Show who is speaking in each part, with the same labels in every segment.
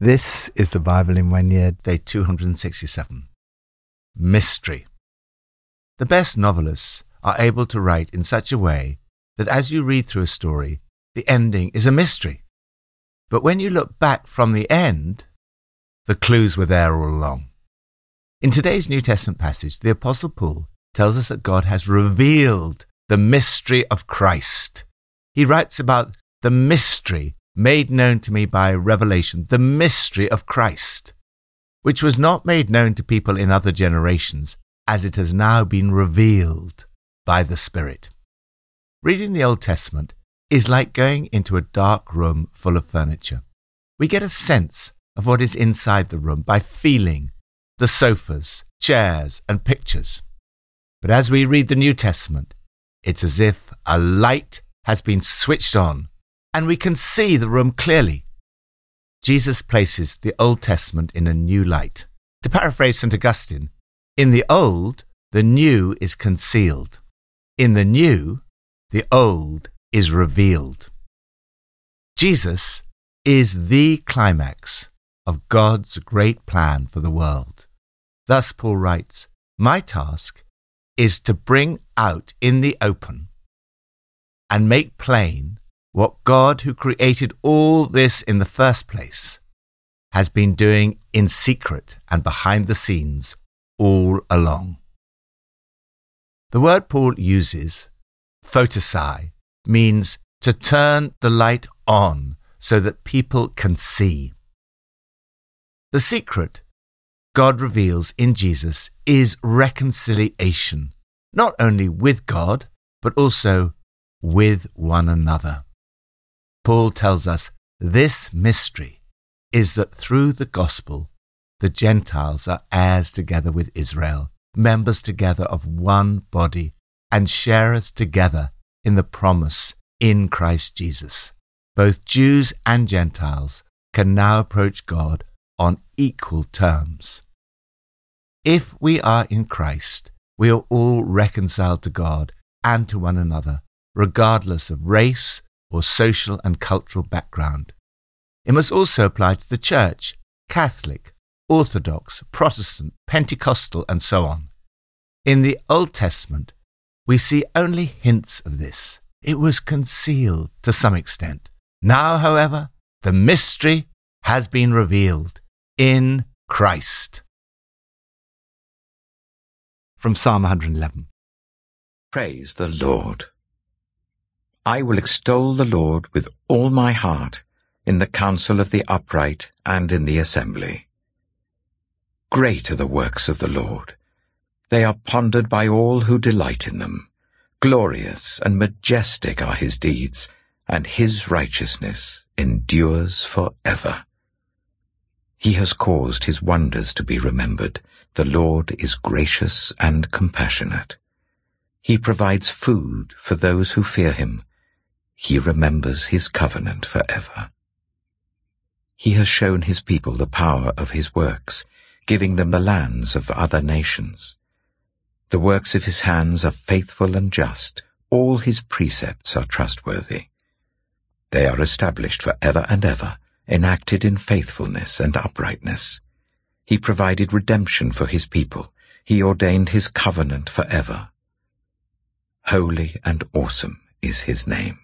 Speaker 1: This is the Bible in one year, day 267. Mystery. The best novelists are able to write in such a way that as you read through a story, the ending is a mystery. But when you look back from the end, the clues were there all along. In today's New Testament passage, the Apostle Paul tells us that God has revealed the mystery of Christ. He writes about the mystery made known to me by revelation, the mystery of Christ, which was not made known to people in other generations, as it has now been revealed by the Spirit. Reading the Old Testament is like going into a dark room full of furniture. We get a sense of what is inside the room by feeling the sofas, chairs, and pictures. But as we read the New Testament, it's as if a light has been switched on and we can see the room clearly. Jesus places the Old Testament in a new light. To paraphrase St. Augustine, in the Old, the new is concealed. In the new, the old is revealed. Jesus is the climax of God's great plan for the world. Thus, Paul writes, My task is to bring out in the open and make plain what God, who created all this in the first place, has been doing in secret and behind the scenes all along. The word Paul uses, photisai, means to turn the light on so that people can see. The secret God reveals in Jesus is reconciliation, not only with God, but also with one another. Paul tells us this mystery is that through the gospel, the Gentiles are heirs together with Israel, members together of one body, and sharers together in the promise in Christ Jesus. Both Jews and Gentiles can now approach God on equal terms. If we are in Christ, we are all reconciled to God and to one another, regardless of race, or social and cultural background. It must also apply to the Church, Catholic, Orthodox, Protestant, Pentecostal, and so on. In the Old Testament, we see only hints of this. It was concealed to some extent. Now, however, the mystery has been revealed in Christ. From Psalm 111
Speaker 2: Praise the Lord. I will extol the Lord with all my heart in the council of the upright and in the assembly. Great are the works of the Lord. They are pondered by all who delight in them. Glorious and majestic are his deeds, and his righteousness endures for ever. He has caused his wonders to be remembered. The Lord is gracious and compassionate. He provides food for those who fear him he remembers his covenant forever. He has shown his people the power of his works, giving them the lands of other nations. The works of his hands are faithful and just. All his precepts are trustworthy. They are established for ever and ever, enacted in faithfulness and uprightness. He provided redemption for his people. He ordained his covenant forever. Holy and awesome is his name.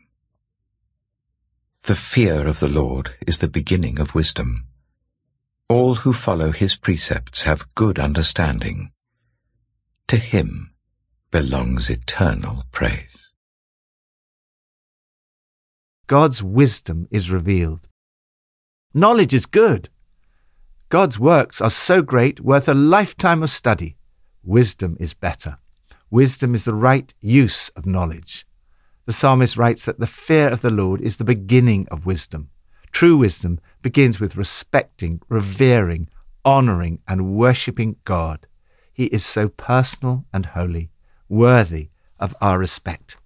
Speaker 2: The fear of the Lord is the beginning of wisdom. All who follow his precepts have good understanding. To him belongs eternal praise.
Speaker 1: God's wisdom is revealed. Knowledge is good. God's works are so great, worth a lifetime of study. Wisdom is better. Wisdom is the right use of knowledge. The psalmist writes that the fear of the Lord is the beginning of wisdom. True wisdom begins with respecting, revering, honoring, and worshipping God. He is so personal and holy, worthy of our respect.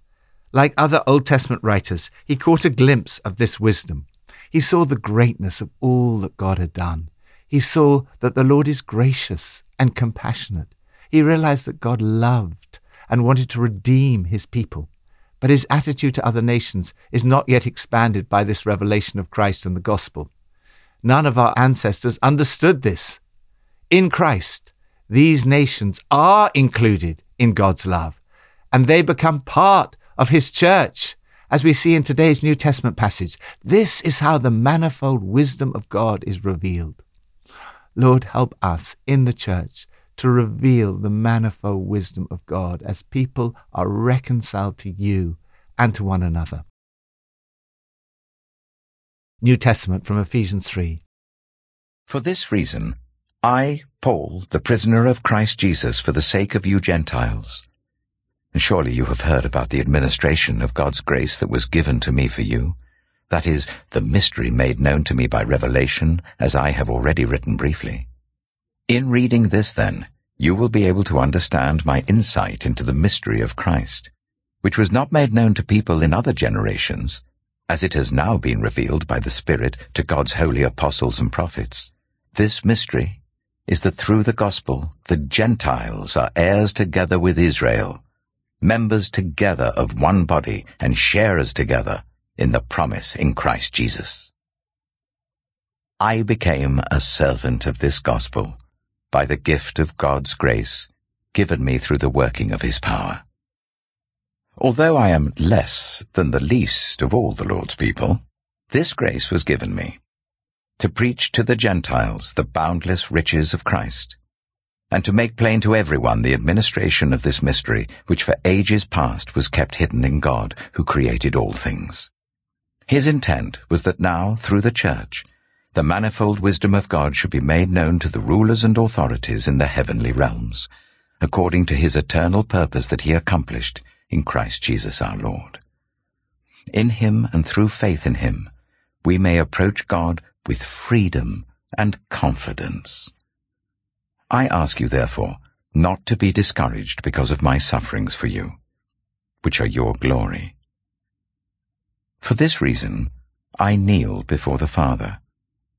Speaker 1: Like other Old Testament writers, he caught a glimpse of this wisdom. He saw the greatness of all that God had done. He saw that the Lord is gracious and compassionate. He realized that God loved and wanted to redeem his people. But his attitude to other nations is not yet expanded by this revelation of Christ and the gospel. none of our ancestors understood this. In Christ, these nations are included in God's love, and they become part of His church. As we see in today's New Testament passage, this is how the manifold wisdom of God is revealed. Lord, help us in the church to reveal the manifold wisdom of God as people are reconciled to you and to one another. New Testament from Ephesians 3.
Speaker 2: For this reason, I, Paul, the prisoner of Christ Jesus, for the sake of you Gentiles. And surely you have heard about the administration of God's grace that was given to me for you. That is, the mystery made known to me by revelation, as I have already written briefly. In reading this, then, you will be able to understand my insight into the mystery of Christ, which was not made known to people in other generations, as it has now been revealed by the Spirit to God's holy apostles and prophets. This mystery is that through the gospel the Gentiles are heirs together with Israel, members together of one body and sharers together in the promise in Christ Jesus. I became a servant of this gospel by the gift of God's grace given me through the working of his power. Although I am less than the least of all the Lord's people, this grace was given me to preach to the Gentiles the boundless riches of Christ, and to make plain to everyone the administration of this mystery, which for ages past was kept hidden in God, who created all things. His intent was that now, through the Church, the manifold wisdom of God should be made known to the rulers and authorities in the heavenly realms, according to his eternal purpose that he accomplished in Christ Jesus our Lord. In him and through faith in him, we may approach God with freedom and confidence. I ask you, therefore, not to be discouraged because of my sufferings for you, which are your glory. For this reason, I kneel before the Father,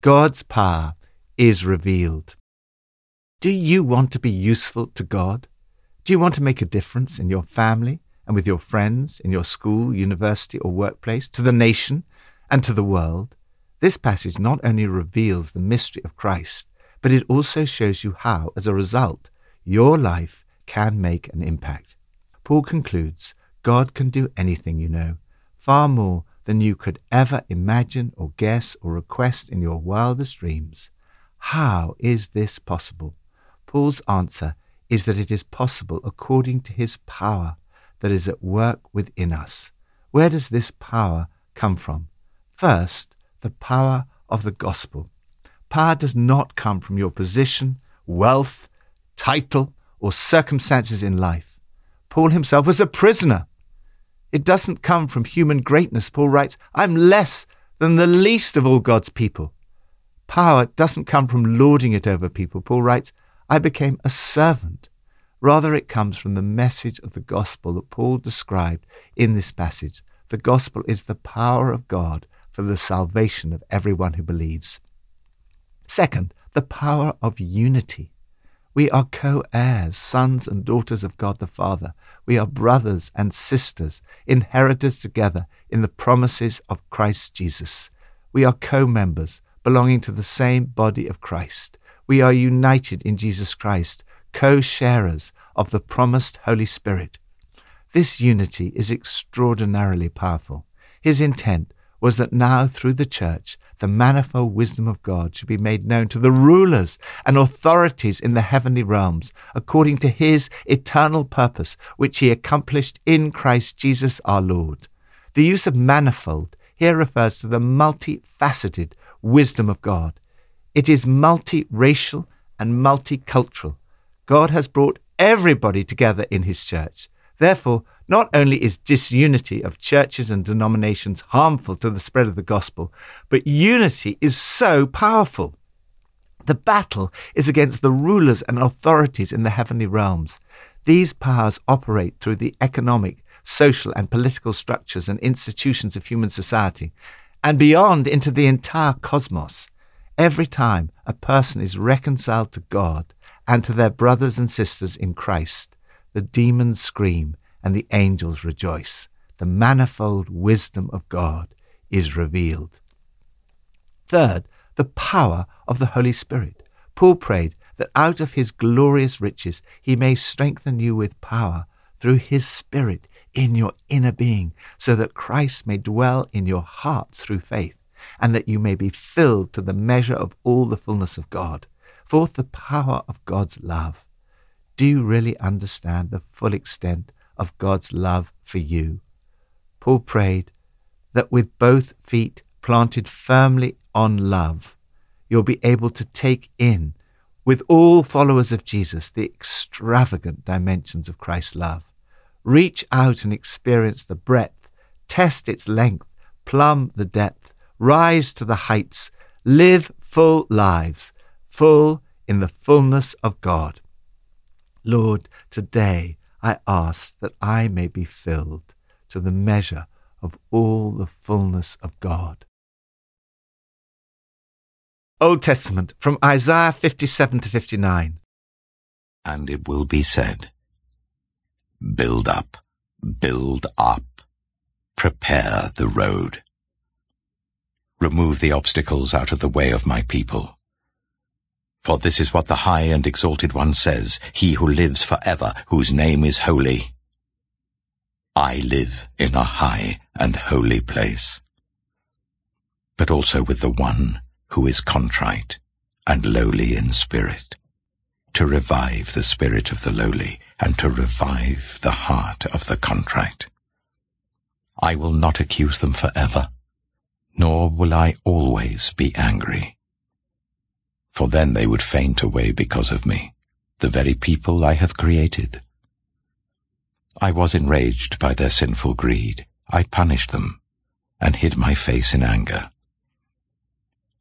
Speaker 1: God's power is revealed. Do you want to be useful to God? Do you want to make a difference in your family, and with your friends in your school, university, or workplace, to the nation and to the world, this passage not only reveals the mystery of Christ, but it also shows you how, as a result, your life can make an impact. Paul concludes God can do anything, you know, far more than you could ever imagine or guess or request in your wildest dreams. How is this possible? Paul's answer is that it is possible according to his power that is at work within us. Where does this power come from? First, the power of the gospel. Power does not come from your position, wealth, title, or circumstances in life. Paul himself was a prisoner. It doesn't come from human greatness. Paul writes, I'm less than the least of all God's people. Power doesn't come from lording it over people. Paul writes, I became a servant Rather, it comes from the message of the gospel that Paul described in this passage. The gospel is the power of God for the salvation of everyone who believes. Second, the power of unity. We are co heirs, sons and daughters of God the Father. We are brothers and sisters, inheritors together in the promises of Christ Jesus. We are co members, belonging to the same body of Christ. We are united in Jesus Christ co sharers of the promised Holy Spirit. This unity is extraordinarily powerful. His intent was that now, through the church, the manifold wisdom of God should be made known to the rulers and authorities in the heavenly realms, according to his eternal purpose, which he accomplished in Christ Jesus our Lord. The use of manifold here refers to the multifaceted wisdom of God. It is multiracial and multicultural. God has brought everybody together in his church. Therefore, not only is disunity of churches and denominations harmful to the spread of the gospel, but unity is so powerful. The battle is against the rulers and authorities in the heavenly realms. These powers operate through the economic, social, and political structures and institutions of human society, and beyond into the entire cosmos. Every time a person is reconciled to God and to their brothers and sisters in Christ, the demons scream and the angels rejoice. The manifold wisdom of God is revealed. Third, the power of the Holy Spirit. Paul prayed that out of his glorious riches he may strengthen you with power through his Spirit in your inner being, so that Christ may dwell in your hearts through faith, and that you may be filled to the measure of all the fullness of God. Fourth, the power of God's love. Do you really understand the full extent of God's love for you. Paul prayed that with both feet planted firmly on love, you'll be able to take in, with all followers of Jesus, the extravagant dimensions of Christ's love. Reach out and experience the breadth, test its length, plumb the depth, rise to the heights, live full lives, full in the fullness of God. Lord, today I ask that I may be filled to the measure of all the fullness of God. Old Testament from Isaiah 57 to 59.
Speaker 2: And it will be said, Build up, build up, prepare the road. Remove the obstacles out of the way of my people for this is what the high and exalted one says, he who lives for ever, whose name is holy. I live in a high and holy place, but also with the one who is contrite and lowly in spirit, to revive the spirit of the lowly and to revive the heart of the contrite. I will not accuse them forever, nor will I always be angry for then they would faint away because of me, the very people I have created. I was enraged by their sinful greed. I punished them, and hid my face in anger.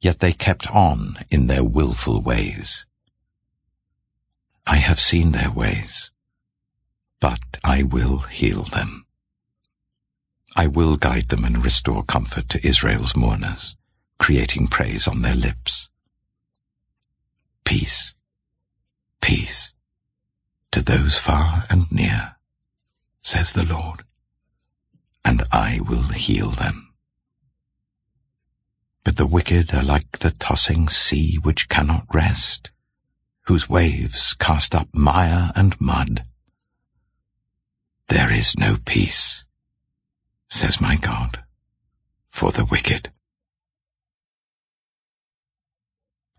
Speaker 2: Yet they kept on in their wilful ways. I have seen their ways, but I will heal them. I will guide them and restore comfort to Israel's mourners, creating praise on their lips. Peace, peace to those far and near, says the Lord, and I will heal them. But the wicked are like the tossing sea which cannot rest, whose waves cast up mire and mud. There is no peace, says my God, for the wicked.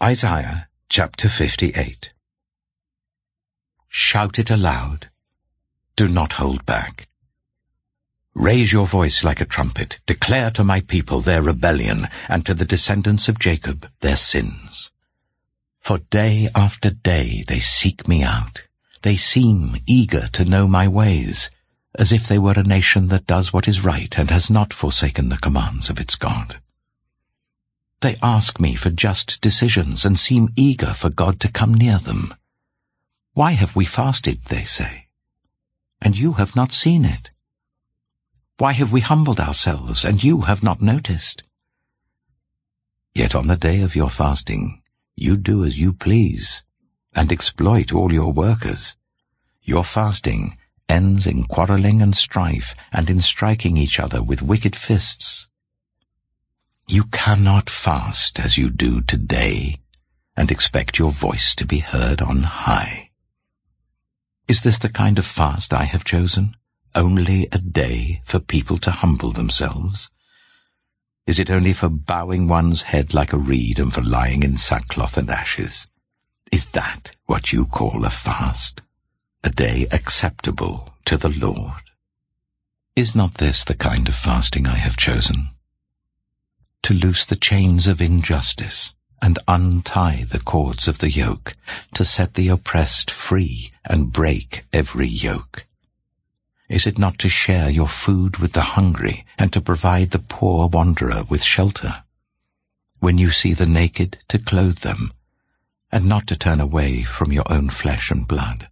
Speaker 2: Isaiah Chapter 58 Shout it aloud. Do not hold back. Raise your voice like a trumpet. Declare to my people their rebellion, and to the descendants of Jacob their sins. For day after day they seek me out. They seem eager to know my ways, as if they were a nation that does what is right and has not forsaken the commands of its God. They ask me for just decisions and seem eager for God to come near them. Why have we fasted, they say, and you have not seen it? Why have we humbled ourselves, and you have not noticed? Yet on the day of your fasting, you do as you please, and exploit all your workers. Your fasting ends in quarreling and strife, and in striking each other with wicked fists. You cannot fast as you do today and expect your voice to be heard on high. Is this the kind of fast I have chosen? Only a day for people to humble themselves? Is it only for bowing one's head like a reed and for lying in sackcloth and ashes? Is that what you call a fast? A day acceptable to the Lord? Is not this the kind of fasting I have chosen? To loose the chains of injustice and untie the cords of the yoke, to set the oppressed free and break every yoke. Is it not to share your food with the hungry and to provide the poor wanderer with shelter? When you see the naked, to clothe them, and not to turn away from your own flesh and blood.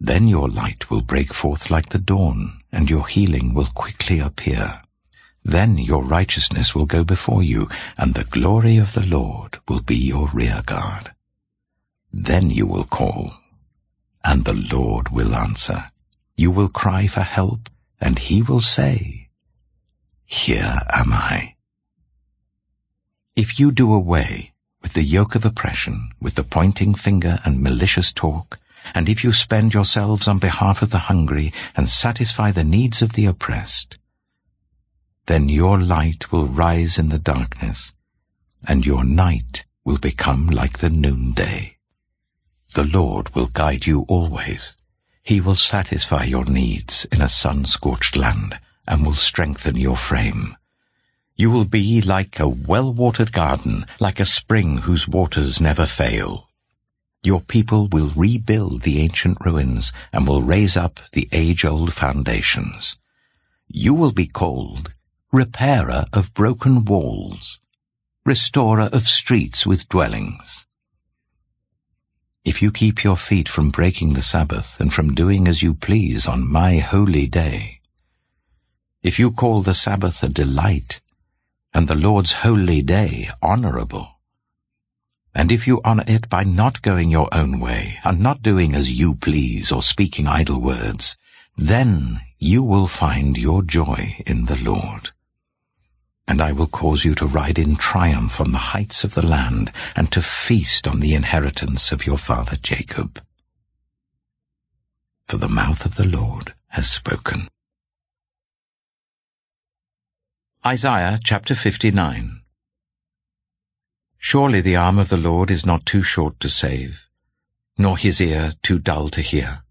Speaker 2: Then your light will break forth like the dawn, and your healing will quickly appear. Then your righteousness will go before you, and the glory of the Lord will be your rear guard. Then you will call, and the Lord will answer. You will cry for help, and he will say, Here am I. If you do away with the yoke of oppression, with the pointing finger and malicious talk, and if you spend yourselves on behalf of the hungry and satisfy the needs of the oppressed, then your light will rise in the darkness, and your night will become like the noonday. The Lord will guide you always he will satisfy your needs in a sun-scorched land and will strengthen your frame. You will be like a well-watered garden, like a spring whose waters never fail. Your people will rebuild the ancient ruins and will raise up the age-old foundations. You will be called repairer of broken walls, restorer of streets with dwellings. If you keep your feet from breaking the Sabbath and from doing as you please on my holy day, if you call the Sabbath a delight and the Lord's holy day honorable, and if you honor it by not going your own way and not doing as you please or speaking idle words, then you will find your joy in the Lord and I will cause you to ride in triumph on the heights of the land, and to feast on the inheritance of your father Jacob. For the mouth of the Lord has spoken. Isaiah chapter 59 Surely the arm of the Lord is not too short to save, nor his ear too dull to hear.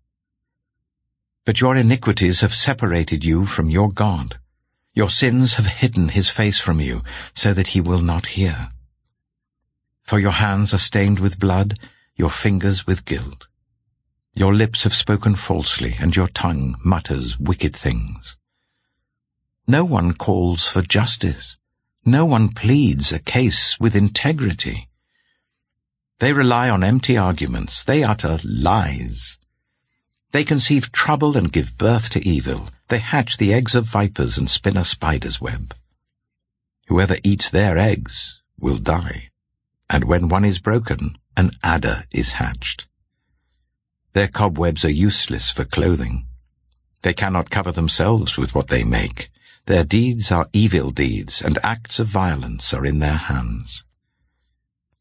Speaker 2: But your iniquities have separated you from your God your sins have hidden his face from you, so that he will not hear. For your hands are stained with blood, your fingers with guilt. Your lips have spoken falsely, and your tongue mutters wicked things. No one calls for justice. No one pleads a case with integrity. They rely on empty arguments. They utter lies. They conceive trouble and give birth to evil. They hatch the eggs of vipers and spin a spider's web. Whoever eats their eggs will die, and when one is broken, an adder is hatched. Their cobwebs are useless for clothing. They cannot cover themselves with what they make. Their deeds are evil deeds, and acts of violence are in their hands.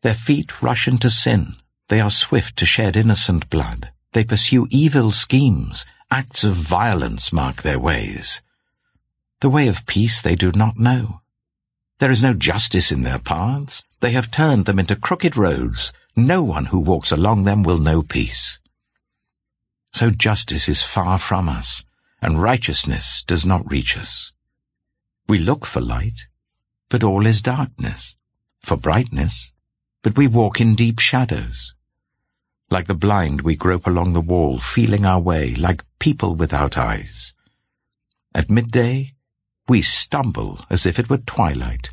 Speaker 2: Their feet rush into sin. They are swift to shed innocent blood. They pursue evil schemes. Acts of violence mark their ways. The way of peace they do not know. There is no justice in their paths. They have turned them into crooked roads. No one who walks along them will know peace. So justice is far from us, and righteousness does not reach us. We look for light, but all is darkness, for brightness, but we walk in deep shadows. Like the blind, we grope along the wall, feeling our way, like people without eyes. At midday, we stumble as if it were twilight.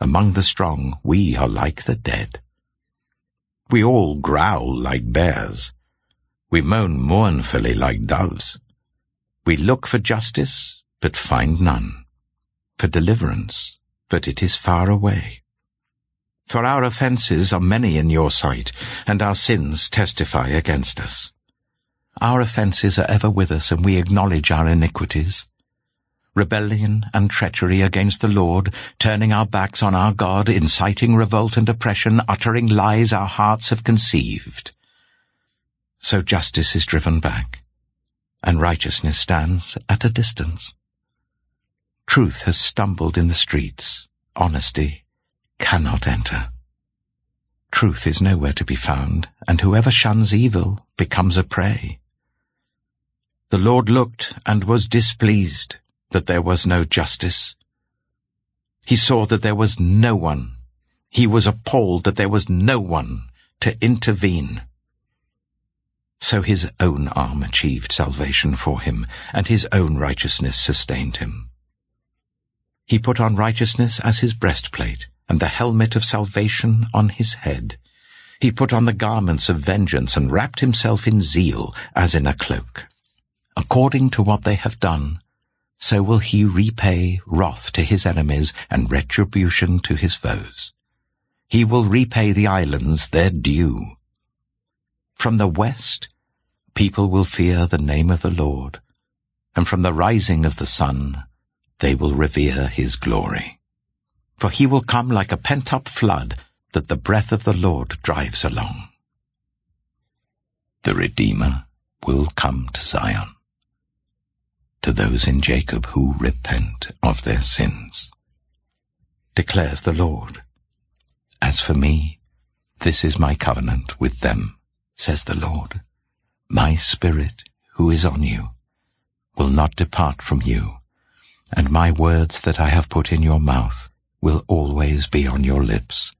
Speaker 2: Among the strong, we are like the dead. We all growl like bears. We moan mournfully like doves. We look for justice, but find none. For deliverance, but it is far away. For our offences are many in your sight, and our sins testify against us. Our offences are ever with us, and we acknowledge our iniquities. Rebellion and treachery against the Lord, turning our backs on our God, inciting revolt and oppression, uttering lies our hearts have conceived. So justice is driven back, and righteousness stands at a distance. Truth has stumbled in the streets. Honesty cannot enter. Truth is nowhere to be found, and whoever shuns evil becomes a prey. The Lord looked and was displeased that there was no justice. He saw that there was no one. He was appalled that there was no one to intervene. So his own arm achieved salvation for him, and his own righteousness sustained him. He put on righteousness as his breastplate, and the helmet of salvation on his head. He put on the garments of vengeance and wrapped himself in zeal as in a cloak. According to what they have done, so will he repay wrath to his enemies and retribution to his foes. He will repay the islands their due. From the west, people will fear the name of the Lord, and from the rising of the sun, they will revere his glory. For he will come like a pent-up flood that the breath of the Lord drives along. The Redeemer will come to Zion, to those in Jacob who repent of their sins. Declares the Lord, As for me, this is my covenant with them, says the Lord. My spirit, who is on you, will not depart from you, and my words that I have put in your mouth will always be on your lips,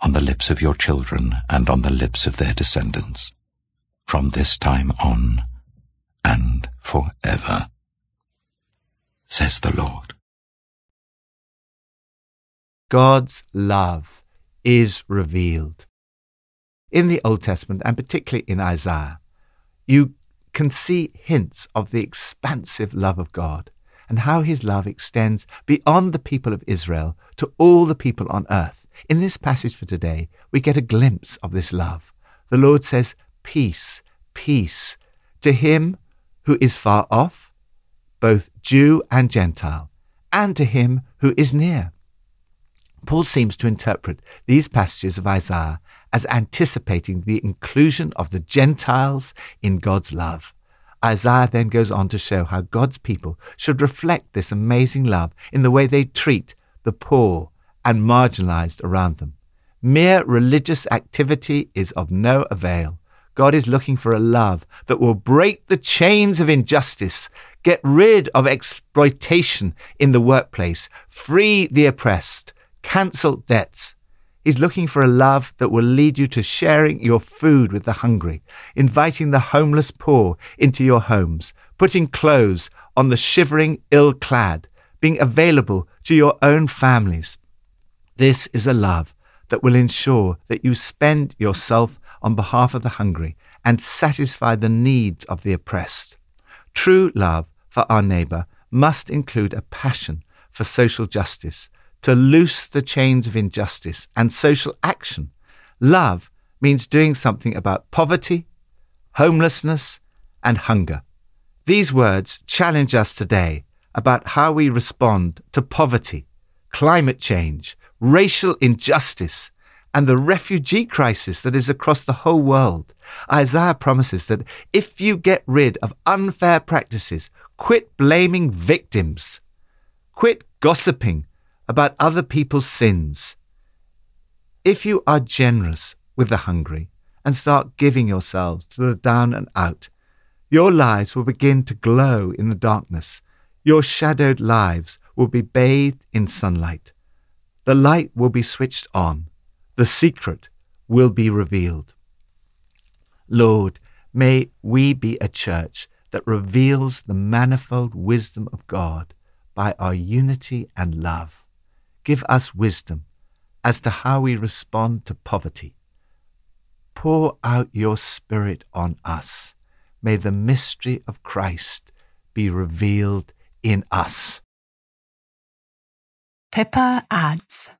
Speaker 2: on the lips of your children and on the lips of their descendants, from this time on and forever, says the Lord.
Speaker 1: God's love is revealed. In the Old Testament, and particularly in Isaiah, you can see hints of the expansive love of God and how his love extends beyond the people of Israel to all the people on earth. In this passage for today, we get a glimpse of this love. The Lord says, Peace, peace to him who is far off, both Jew and Gentile, and to him who is near. Paul seems to interpret these passages of Isaiah as anticipating the inclusion of the Gentiles in God's love. Isaiah then goes on to show how God's people should reflect this amazing love in the way they treat the poor and marginalized around them. Mere religious activity is of no avail. God is looking for a love that will break the chains of injustice, get rid of exploitation in the workplace, free the oppressed, cancel debts, He's looking for a love that will lead you to sharing your food with the hungry, inviting the homeless poor into your homes, putting clothes on the shivering ill clad, being available to your own families. This is a love that will ensure that you spend yourself on behalf of the hungry and satisfy the needs of the oppressed. True love for our neighbour must include a passion for social justice, to loose the chains of injustice and social action. Love means doing something about poverty, homelessness, and hunger. These words challenge us today about how we respond to poverty, climate change, racial injustice, and the refugee crisis that is across the whole world. Isaiah promises that if you get rid of unfair practices, quit blaming victims, quit gossiping about other people's sins. If you are generous with the hungry and start giving yourselves to the down and out, your lives will begin to glow in the darkness. Your shadowed lives will be bathed in sunlight. The light will be switched on. The secret will be revealed. Lord, may we be a church that reveals the manifold wisdom of God by our unity and love. Give us wisdom as to how we respond to poverty. Pour out your Spirit on us. May the mystery of Christ be revealed in us.
Speaker 3: Pippa adds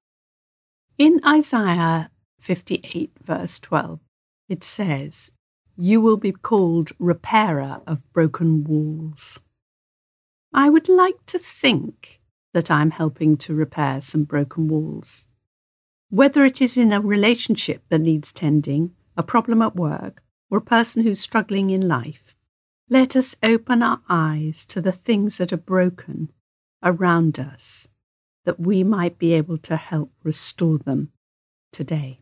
Speaker 3: In Isaiah 58, verse 12, it says, You will be called repairer of broken walls. I would like to think that I'm helping to repair some broken walls. Whether it is in a relationship that needs tending, a problem at work, or a person who's struggling in life, let us open our eyes to the things that are broken around us that we might be able to help restore them today.